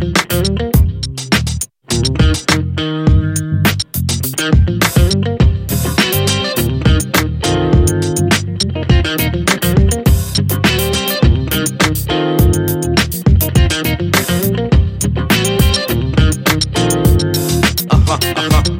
uh-huh, uh-huh.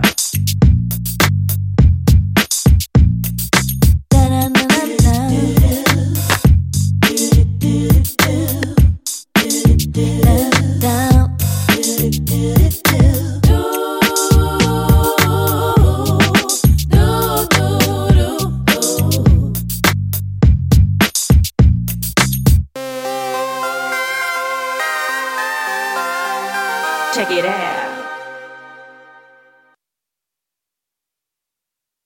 check it out.